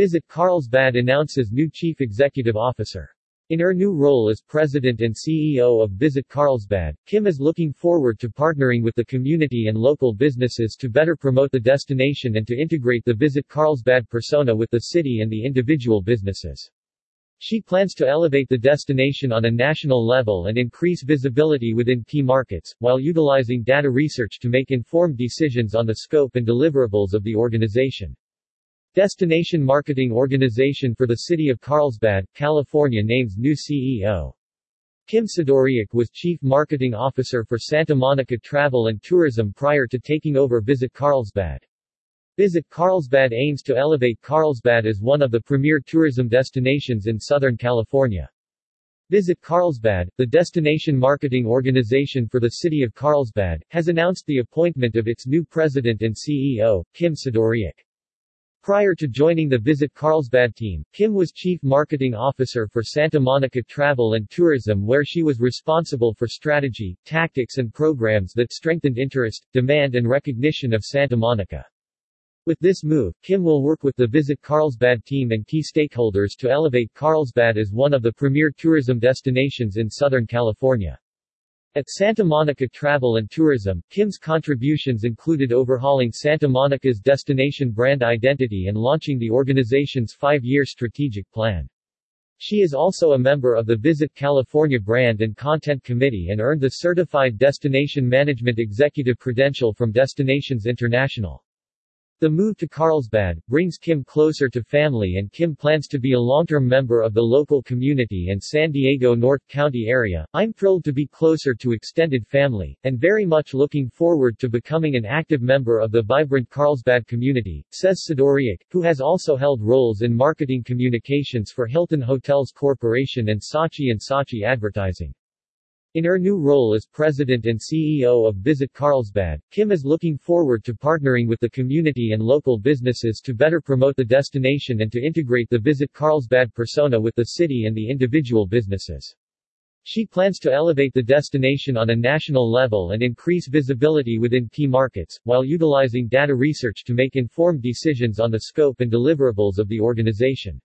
Visit Carlsbad announces new Chief Executive Officer. In her new role as President and CEO of Visit Carlsbad, Kim is looking forward to partnering with the community and local businesses to better promote the destination and to integrate the Visit Carlsbad persona with the city and the individual businesses. She plans to elevate the destination on a national level and increase visibility within key markets, while utilizing data research to make informed decisions on the scope and deliverables of the organization. Destination Marketing Organization for the City of Carlsbad, California names new CEO. Kim Sidoriak was Chief Marketing Officer for Santa Monica Travel and Tourism prior to taking over Visit Carlsbad. Visit Carlsbad aims to elevate Carlsbad as one of the premier tourism destinations in Southern California. Visit Carlsbad, the destination marketing organization for the city of Carlsbad, has announced the appointment of its new president and CEO, Kim Sidoriak. Prior to joining the Visit Carlsbad team, Kim was Chief Marketing Officer for Santa Monica Travel and Tourism where she was responsible for strategy, tactics and programs that strengthened interest, demand and recognition of Santa Monica. With this move, Kim will work with the Visit Carlsbad team and key stakeholders to elevate Carlsbad as one of the premier tourism destinations in Southern California. At Santa Monica Travel and Tourism, Kim's contributions included overhauling Santa Monica's destination brand identity and launching the organization's five-year strategic plan. She is also a member of the Visit California Brand and Content Committee and earned the Certified Destination Management Executive Credential from Destinations International. The move to Carlsbad brings Kim closer to family and Kim plans to be a long-term member of the local community and San Diego North County area. I'm thrilled to be closer to extended family, and very much looking forward to becoming an active member of the vibrant Carlsbad community, says Sidoriak, who has also held roles in marketing communications for Hilton Hotels Corporation and Saatchi & Saatchi Advertising. In her new role as president and CEO of Visit Carlsbad, Kim is looking forward to partnering with the community and local businesses to better promote the destination and to integrate the Visit Carlsbad persona with the city and the individual businesses. She plans to elevate the destination on a national level and increase visibility within key markets, while utilizing data research to make informed decisions on the scope and deliverables of the organization.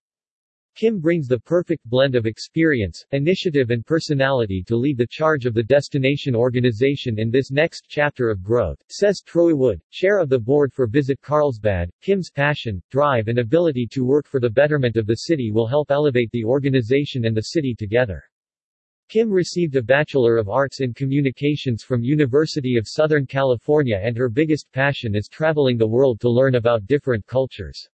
Kim brings the perfect blend of experience, initiative and personality to lead the charge of the destination organization in this next chapter of growth, says Troy Wood, chair of the board for Visit Carlsbad. Kim's passion, drive and ability to work for the betterment of the city will help elevate the organization and the city together. Kim received a Bachelor of Arts in Communications from University of Southern California and her biggest passion is traveling the world to learn about different cultures.